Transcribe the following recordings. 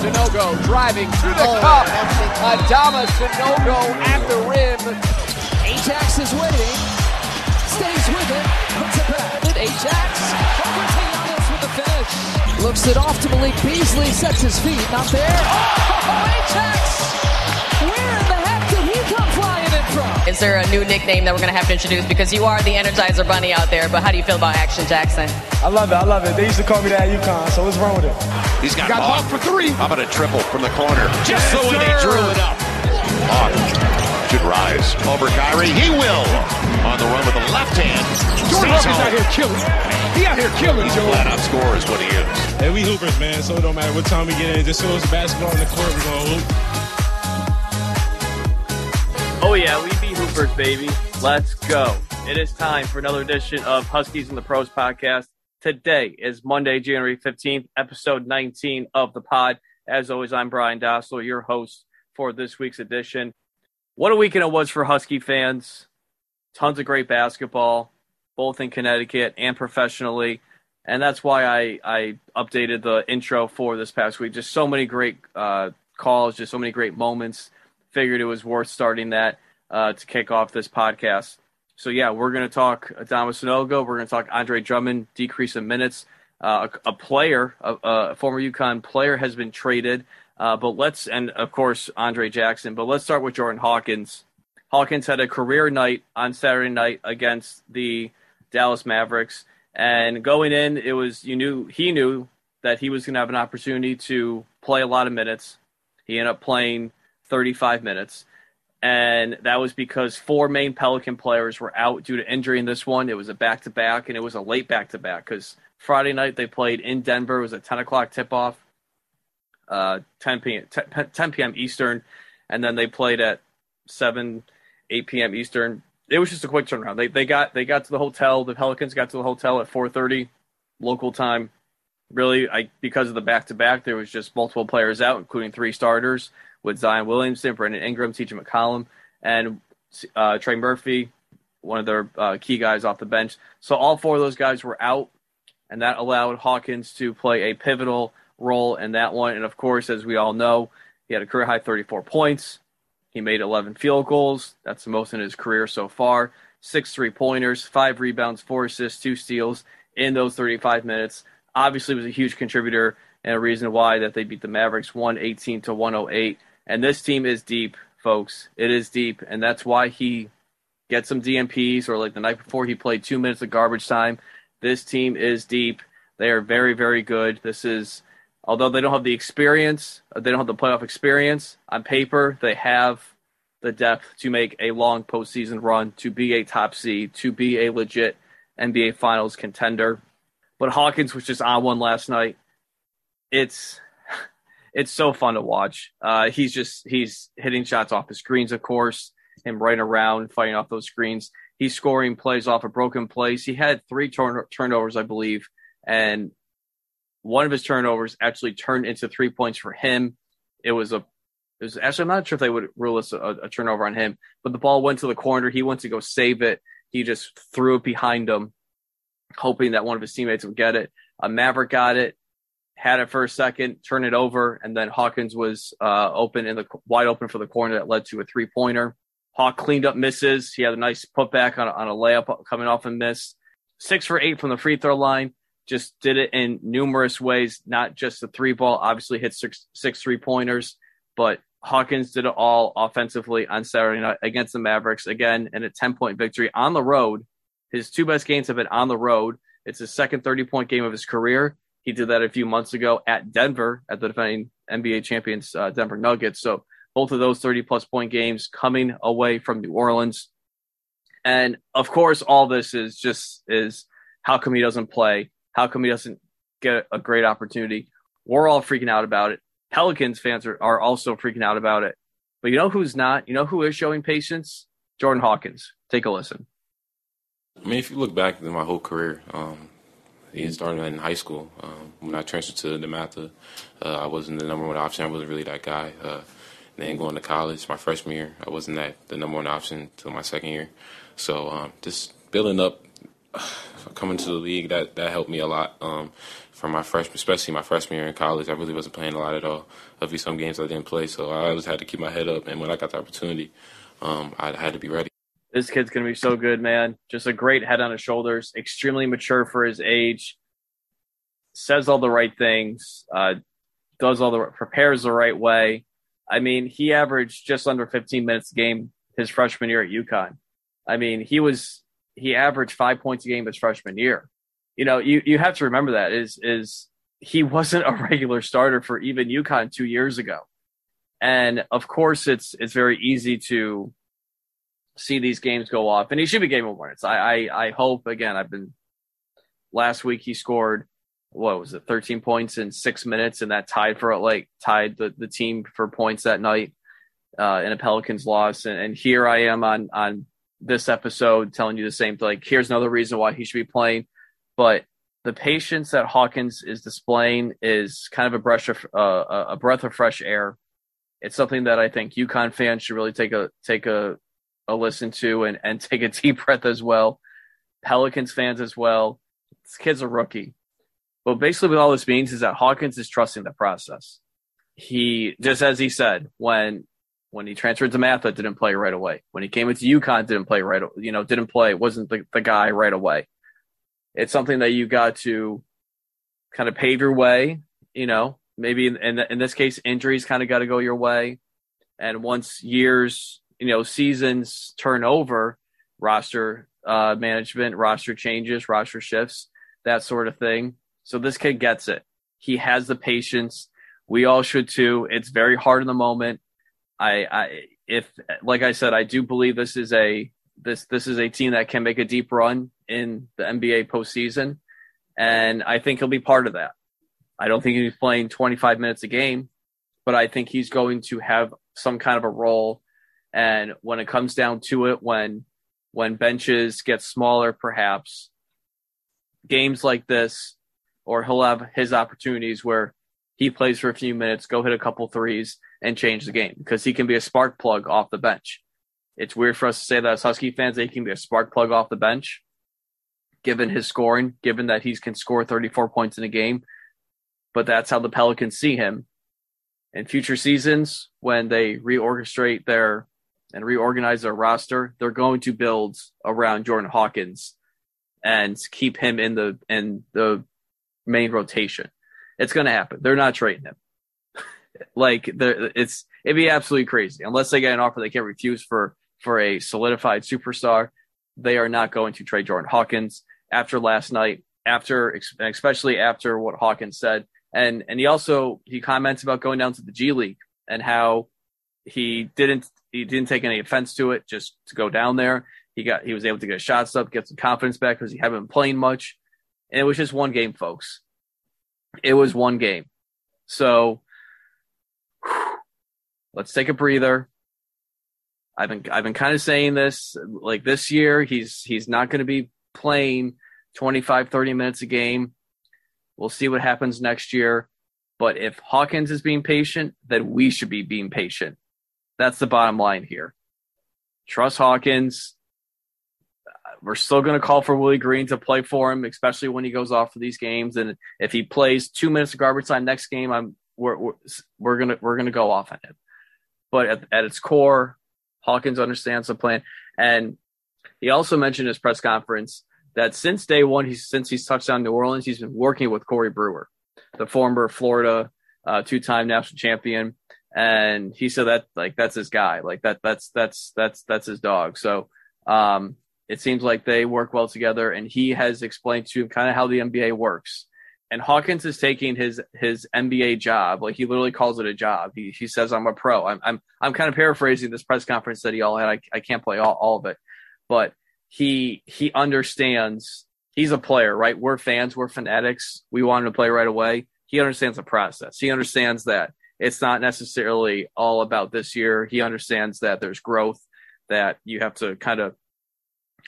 Sanogo driving to the oh, cup. Adama Sanogo at the rim. Ajax is waiting. Stays with it. Puts it back. Ajax. with the finish. Looks it off to Malik Beasley. Sets his feet. Not there. Oh, Ajax! Is there a new nickname that we're going to have to introduce? Because you are the Energizer Bunny out there, but how do you feel about Action Jackson? I love it. I love it. They used to call me that at UConn, so what's wrong with it? He's got, got Hawk for three. How about a triple from the corner? Just yes, the way they drew it up. Hawk should rise over Kyrie. He will on the run with the left hand. Jordan Hawkins out here killing. He out here killing. He's a flat out scorer is what he is. Hey, we hoopers, man. So it don't matter what time we get in. Just show us basketball on the court. We're gonna hoop. Oh yeah, we be Hoopers, baby. Let's go. It is time for another edition of Huskies and the Pros podcast. Today is Monday, January 15th, episode 19 of the pod. As always, I'm Brian Dossler, your host for this week's edition. What a weekend it was for Husky fans. Tons of great basketball, both in Connecticut and professionally. And that's why I, I updated the intro for this past week. Just so many great uh, calls, just so many great moments figured it was worth starting that uh, to kick off this podcast. So yeah, we're going to talk Adama Sanogo. We're going to talk Andre Drummond decrease in minutes. Uh, a, a, player, a, a, former UConn player, has been traded. Uh, but let's and of course Andre Jackson. But let's start with Jordan Hawkins. Hawkins had a career night on Saturday night against the Dallas Mavericks, and going in, it was you knew he knew that he was going to have an opportunity to play a lot of minutes. He ended up playing 35 minutes. And that was because four main Pelican players were out due to injury in this one. It was a back to back, and it was a late back to back because Friday night they played in Denver. It was a 10 o'clock tip off, uh, 10 p.m. 10 p.m. Eastern, and then they played at 7, 8 p.m. Eastern. It was just a quick turnaround. They they got they got to the hotel. The Pelicans got to the hotel at 4:30 local time. Really, I because of the back to back, there was just multiple players out, including three starters with Zion Williamson, Brandon Ingram, C.J. McCollum, and uh, Trey Murphy, one of their uh, key guys off the bench. So all four of those guys were out, and that allowed Hawkins to play a pivotal role in that one. And of course, as we all know, he had a career high 34 points. He made 11 field goals. That's the most in his career so far. Six three pointers, five rebounds, four assists, two steals in those 35 minutes. Obviously, was a huge contributor and a reason why that they beat the Mavericks 118 to 108 and this team is deep, folks. It is deep, and that's why he gets some DNPs or like the night before he played two minutes of garbage time. This team is deep. They are very, very good. This is, although they don't have the experience, uh, they don't have the playoff experience on paper. They have the depth to make a long postseason run, to be a top seed, to be a legit NBA Finals contender. But Hawkins was just on one last night. It's it's so fun to watch. Uh, he's just he's hitting shots off the screens, of course, him running around, fighting off those screens. He's scoring plays off a broken place. He had three turn- turnovers, I believe, and one of his turnovers actually turned into three points for him. It was a it was actually I'm not sure if they would rule this a, a turnover on him, but the ball went to the corner. He went to go save it. He just threw it behind him, hoping that one of his teammates would get it. A Maverick got it had it for a second, turn it over, and then Hawkins was uh, open in the wide open for the corner that led to a three pointer. Hawk cleaned up misses. He had a nice putback on a, on a layup coming off a miss. Six for eight from the free throw line. Just did it in numerous ways, not just the three ball. Obviously hit six six three pointers, but Hawkins did it all offensively on Saturday night against the Mavericks again in a ten point victory on the road. His two best games have been on the road. It's his second 30 point game of his career. He did that a few months ago at Denver at the defending NBA champions uh, Denver Nuggets. So both of those 30 plus point games coming away from New Orleans. And of course, all this is just is how come he doesn't play? How come he doesn't get a great opportunity? We're all freaking out about it. Pelicans fans are, are also freaking out about it. But you know who's not? You know who is showing patience? Jordan Hawkins. Take a listen. I mean, if you look back in my whole career, um, it started in high school. Um, when I transferred to DeMatha, uh, I wasn't the number one option. I wasn't really that guy. Uh, then going to college, my freshman year, I wasn't that the number one option until my second year. So um, just building up, coming to the league, that that helped me a lot. Um, for my freshman, especially my freshman year in college, I really wasn't playing a lot at all. There'll be some games I didn't play, so I always had to keep my head up. And when I got the opportunity, um, I had to be ready. This kid's going to be so good, man. Just a great head on his shoulders, extremely mature for his age, says all the right things, uh, does all the prepares the right way. I mean, he averaged just under 15 minutes a game his freshman year at UConn. I mean, he was he averaged five points a game his freshman year. You know, you you have to remember that is is he wasn't a regular starter for even UConn two years ago. And of course, it's it's very easy to see these games go off, and he should be game winners. I, I I hope again. I've been last week he scored what was it, 13 points in six minutes, and that tied for like tied the, the team for points that night uh, in a Pelicans loss. And, and here I am on on this episode telling you the same. Like here's another reason why he should be playing, but the patience that Hawkins is displaying is kind of a brush of uh, a breath of fresh air it's something that I think UConn fans should really take a take a a listen to and and take a deep breath as well. Pelicans fans as well. This kid's a rookie. But basically, what all this means is that Hawkins is trusting the process. He just as he said when when he transferred to Matha, didn't play right away. When he came into UConn, didn't play right. You know, didn't play. wasn't the, the guy right away. It's something that you got to kind of pave your way. You know, maybe in, in, in this case, injuries kind of got to go your way. And once years, you know, seasons turn over, roster uh, management, roster changes, roster shifts, that sort of thing. So this kid gets it. He has the patience. We all should too. It's very hard in the moment. I, I, if, like I said, I do believe this is a this this is a team that can make a deep run in the NBA postseason, and I think he'll be part of that. I don't think he's playing 25 minutes a game, but I think he's going to have some kind of a role. And when it comes down to it, when when benches get smaller, perhaps games like this, or he'll have his opportunities where he plays for a few minutes, go hit a couple threes, and change the game because he can be a spark plug off the bench. It's weird for us to say that as Husky fans that he can be a spark plug off the bench, given his scoring, given that he can score 34 points in a game but that's how the Pelicans see him. In future seasons, when they reorchestrate their and reorganize their roster, they're going to build around Jordan Hawkins and keep him in the in the main rotation. It's going to happen. They're not trading him. like it's it'd be absolutely crazy unless they get an offer they can't refuse for for a solidified superstar. They are not going to trade Jordan Hawkins after last night. After especially after what Hawkins said, and and he also he comments about going down to the G League and how he didn't he didn't take any offense to it just to go down there. He got he was able to get shots up, get some confidence back because he hadn't been playing much, and it was just one game, folks. It was one game, so whew, let's take a breather. I've been I've been kind of saying this like this year he's he's not going to be playing 25 30 minutes a game We'll see what happens next year. But if Hawkins is being patient, then we should be being patient. That's the bottom line here. Trust Hawkins. We're still going to call for Willie Green to play for him, especially when he goes off for these games. And if he plays two minutes of garbage time next game, I'm we're we're, we're gonna we're gonna go off on him. But at, at its core, Hawkins understands the plan, and he also mentioned his press conference that since day one, he's since he's touched down New Orleans, he's been working with Corey Brewer, the former Florida uh, two-time national champion, and he said that like that's his guy, like that that's that's that's that's his dog. So um, it seems like they work well together, and he has explained to him kind of how the NBA works. And Hawkins is taking his his NBA job, like he literally calls it a job. He he says, "I'm a pro." I'm I'm I'm kind of paraphrasing this press conference that he all had. I, I can't play all, all of it, but he he understands he's a player, right? We're fans, we're fanatics. We want him to play right away. He understands the process. He understands that it's not necessarily all about this year. He understands that there's growth, that you have to kind of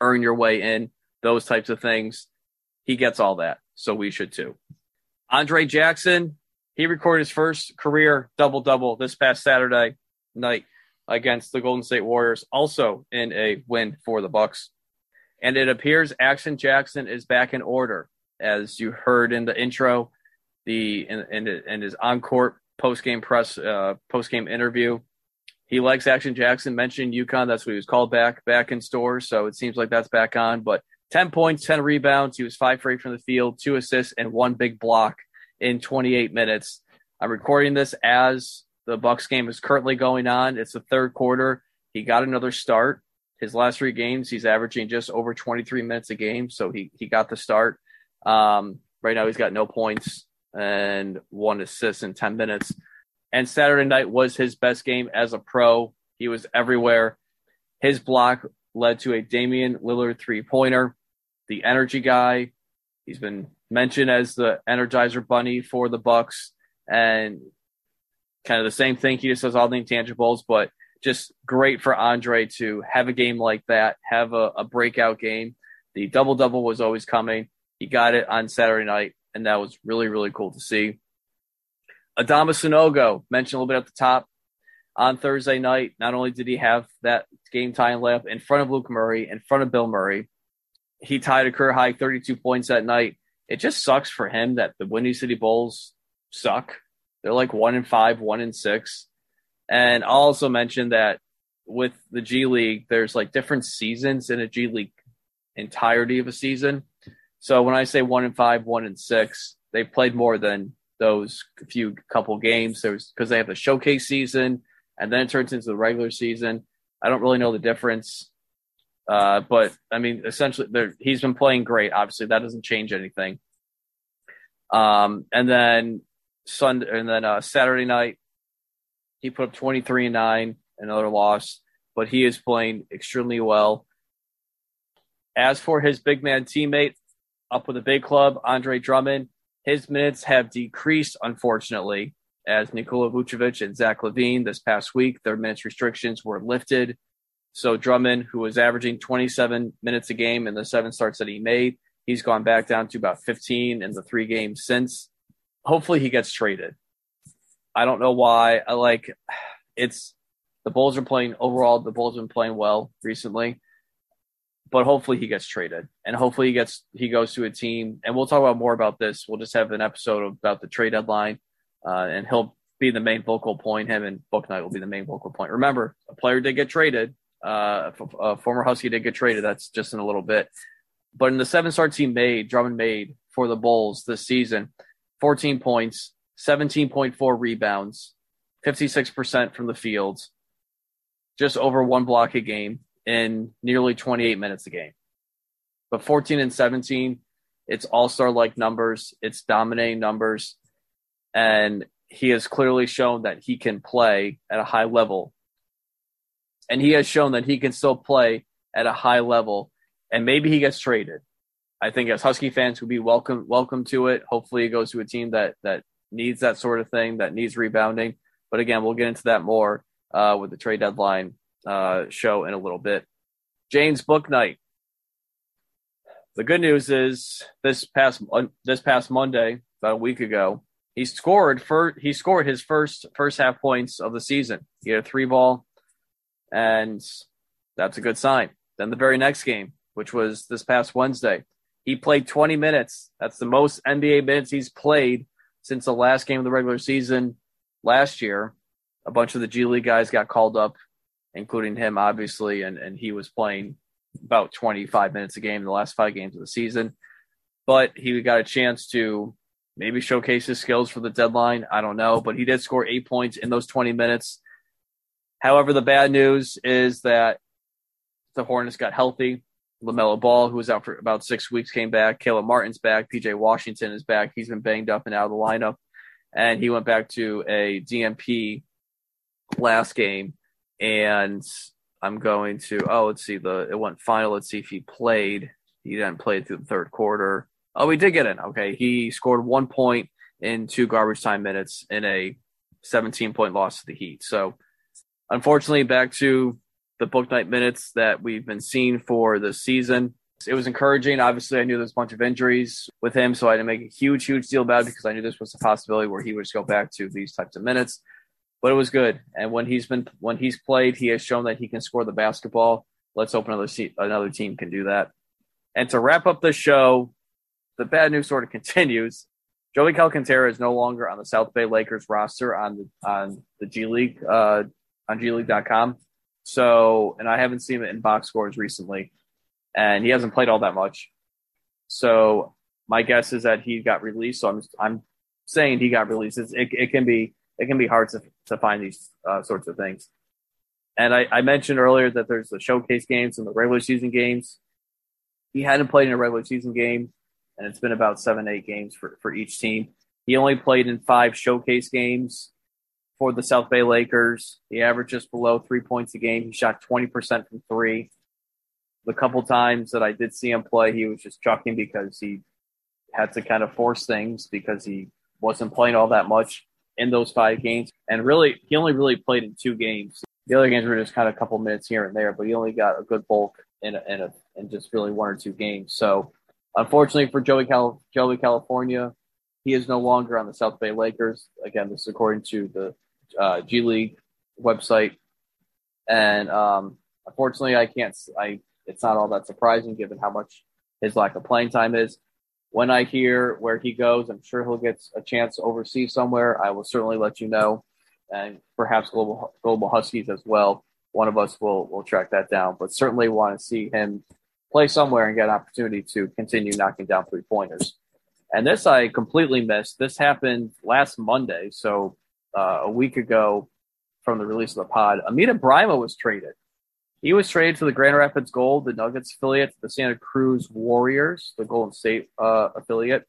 earn your way in, those types of things. He gets all that. So we should too. Andre Jackson, he recorded his first career double double this past Saturday night against the Golden State Warriors, also in a win for the Bucks and it appears Action Jackson is back in order. as you heard in the intro, the in, in, in his on court post game press uh, post game interview. He likes Action Jackson. Mentioned UConn. That's what he was called back back in store. So it seems like that's back on. But ten points, ten rebounds. He was five for eight from the field, two assists, and one big block in 28 minutes. I'm recording this as the Bucks game is currently going on. It's the third quarter. He got another start. His last three games, he's averaging just over 23 minutes a game. So he he got the start. Um, right now, he's got no points and one assist in 10 minutes. And Saturday night was his best game as a pro. He was everywhere. His block led to a Damian Lillard three pointer. The energy guy. He's been mentioned as the Energizer Bunny for the Bucks, and kind of the same thing. He just does all the intangibles, but just great for Andre to have a game like that, have a, a breakout game. The double double was always coming. He got it on Saturday night, and that was really, really cool to see. Adama Sanogo, mentioned a little bit at the top on Thursday night. Not only did he have that game time layup in front of Luke Murray, in front of Bill Murray, he tied a career high 32 points that night. It just sucks for him that the Windy City Bulls suck. They're like one in five, one in six. And I'll also mention that with the G League, there's like different seasons in a G League entirety of a season. So when I say one in five, one in six, they played more than those few couple games. There's because they have the showcase season and then it turns into the regular season. I don't really know the difference. Uh, but I mean, essentially, he's been playing great. Obviously, that doesn't change anything. Um, and then Sunday, and then uh, Saturday night, he put up 23 and nine, another loss, but he is playing extremely well. As for his big man teammate, up with a big club, Andre Drummond. His minutes have decreased, unfortunately, as Nikola Vucevic and Zach LaVine this past week, their minutes restrictions were lifted. So Drummond, who was averaging 27 minutes a game in the seven starts that he made, he's gone back down to about 15 in the three games since. Hopefully he gets traded. I don't know why. I like it's the Bulls are playing overall. The Bulls have been playing well recently but hopefully he gets traded and hopefully he gets he goes to a team. And we'll talk about more about this. We'll just have an episode about the trade deadline uh, and he'll be the main vocal point. Him and Bouknight will be the main vocal point. Remember a player did get traded uh, a former husky did get traded. That's just in a little bit. But in the seven starts he made drummond made for the bulls this season 14 points 17.4 rebounds 56% from the field just over one block a game in nearly 28 minutes a game. But 14 and 17, it's all star like numbers, it's dominating numbers. And he has clearly shown that he can play at a high level. And he has shown that he can still play at a high level. And maybe he gets traded. I think as Husky fans would be welcome welcome to it. Hopefully he goes to a team that that needs that sort of thing, that needs rebounding. But again, we'll get into that more uh, with the trade deadline uh, show in a little bit. James Bouknight. The good news is this past this past Monday, about a week ago, he scored for he scored his first first half points of the season. He had a three ball, and that's a good sign. Then the very next game, which was this past Wednesday, he played 20 minutes. That's the most NBA minutes he's played since the last game of the regular season last year. A bunch of the G League guys got called up including him, obviously, and, and he was playing about 25 minutes a game the last five games of the season. But he got a chance to maybe showcase his skills for the deadline. I don't know, but he did score eight points in those 20 minutes. However, the bad news is that the Hornets got healthy. LaMelo Ball, who was out for about six weeks, came back. Caleb Martin's back. PJ Washington is back. He's been banged up and out of the lineup. And he went back to a DNP last game and I'm going to oh let's see the it went final. Let's see if he played. He didn't play through the third quarter. Oh, he did get in. Okay, he scored one point in two garbage time minutes in a 17 point loss to the Heat. So unfortunately, back to the Bouknight minutes that we've been seeing for the season. It was encouraging. Obviously, I knew there was a bunch of injuries with him, so I didn't make a huge, huge deal about it because I knew this was a possibility where he would just go back to these types of minutes but it was good. And when he's been when he's played, he has shown that he can score the basketball. Let's hope another another team can do that. And to wrap up the show, the bad news sort of continues. Joey Calcaterra is no longer on the South Bay Lakers roster on the on the G League uh, on GLeague.com. So, and I haven't seen it in box scores recently, and he hasn't played all that much. So, my guess is that he got released. So I'm I'm saying he got released. It's, it it can be it can be hard to to find these uh, sorts of things. And I, I mentioned earlier that there's the showcase games and the regular season games. He hadn't played in a regular season game, and it's been about seven, eight games for, for each team. He only played in five showcase games for the South Bay Lakers. He averaged just below three points a game. He shot 20% from three. The couple times that I did see him play, he was just chucking because he had to kind of force things because he wasn't playing all that much in those five games. And really, he only really played in two games. The other games were just kind of a couple minutes here and there, but he only got a good bulk in a, in, a, in just really one or two games. So, unfortunately for Joey Cal- Joey California, he is no longer on the South Bay Lakers. Again, this is according to the uh, G League website, and um, unfortunately, I can't. I it's not all that surprising given how much his lack of playing time is. When I hear where he goes, I'm sure he'll get a chance overseas somewhere. I will certainly let you know and perhaps global global Huskies as well. One of us will will track that down, but certainly want to see him play somewhere and get an opportunity to continue knocking down three pointers. And this I completely missed. This happened last Monday, so uh, a week ago from the release of the pod. Amida Brimah was traded. He was traded to the Grand Rapids Gold, the Nuggets affiliate, the Santa Cruz Warriors, the Golden State uh, affiliate.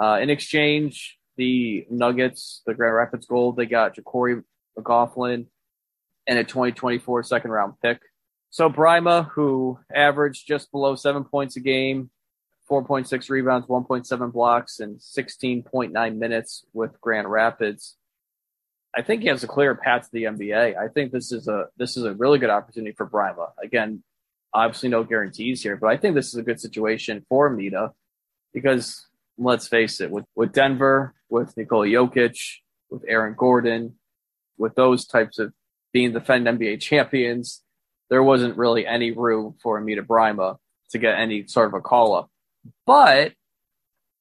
Uh, in exchange, the Nuggets, the Grand Rapids Gold, they got JaQuori McLaughlin and a 2024 second round pick. So Brimah, who averaged just below seven points a game, 4.6 rebounds, 1.7 blocks, and 16.9 minutes with Grand Rapids. I think he has a clear path to the NBA. I think this is a this is a really good opportunity for Brimah. Again, obviously no guarantees here, but I think this is a good situation for Mita because let's face it, with, with Denver, with Nikola Jokic, with Aaron Gordon, with those types of being the defending NBA champions, there wasn't really any room for Amida Brimah to get any sort of a call up. But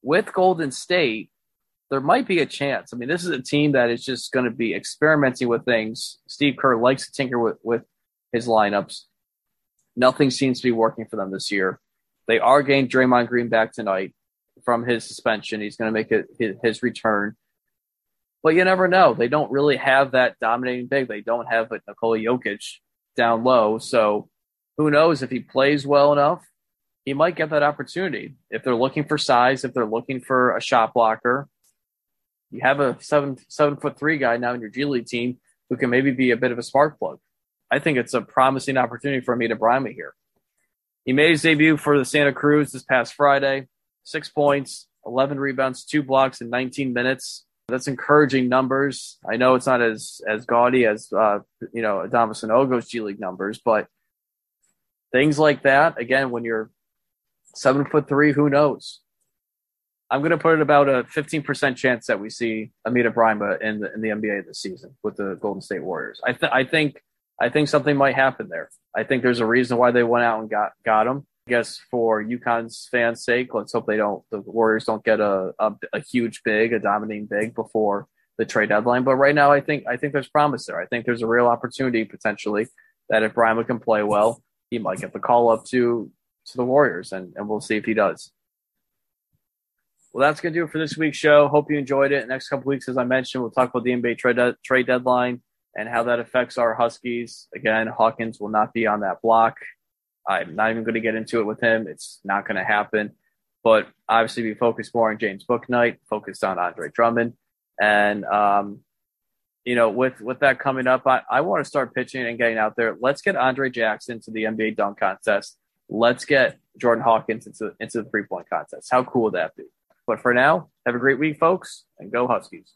with Golden State, there might be a chance. I mean, this is a team that is just going to be experimenting with things. Steve Kerr likes to tinker with, with his lineups. Nothing seems to be working for them this year. They are getting Draymond Green back tonight from his suspension. He's going to make it his, his, return. But you never know. They don't really have that dominating big. They don't have a Nikola Jokic down low. So who knows if he plays well enough, he might get that opportunity. If they're looking for size, if they're looking for a shot blocker, you have a seven seven foot three guy now in your G League team who can maybe be a bit of a spark plug. I think it's a promising opportunity for to Brimah here. He made his debut for the Santa Cruz this past Friday six points, 11 rebounds, two blocks in 19 minutes. That's encouraging numbers. I know it's not as as gaudy as uh, you know Adama Sanogo's G League numbers, but things like that. Again, when you're seven foot three, who knows? I'm going to put it about a 15% chance that we see Amida Brimah in the in the NBA this season with the Golden State Warriors. I th- I think I think something might happen there. I think there's a reason why they went out and got got him I guess for UConn's fans' sake, let's hope they don't. The Warriors don't get a, a, a huge big, a dominating big before the trade deadline. But right now, I think I think there's promise there. I think there's a real opportunity potentially that if Brimah can play well, he might get the call up to to the Warriors, and, and we'll see if he does. Well, that's going to do it for this week's show. Hope you enjoyed it. Next couple weeks, as I mentioned, we'll talk about the NBA trade, de- trade deadline and how that affects our Huskies. Again, Hawkins will not be on that block. I'm not even going to get into it with him. It's not going to happen. But obviously, we focus more on James Bouknight, focused on Andre Drummond, and um, you know, with with that coming up, I, I want to start pitching and getting out there. Let's get Andre Jackson to the NBA dunk contest. Let's get Jordan Hawkins into into the three point contest. How cool would that be? But for now, have a great week, folks, and go Huskies.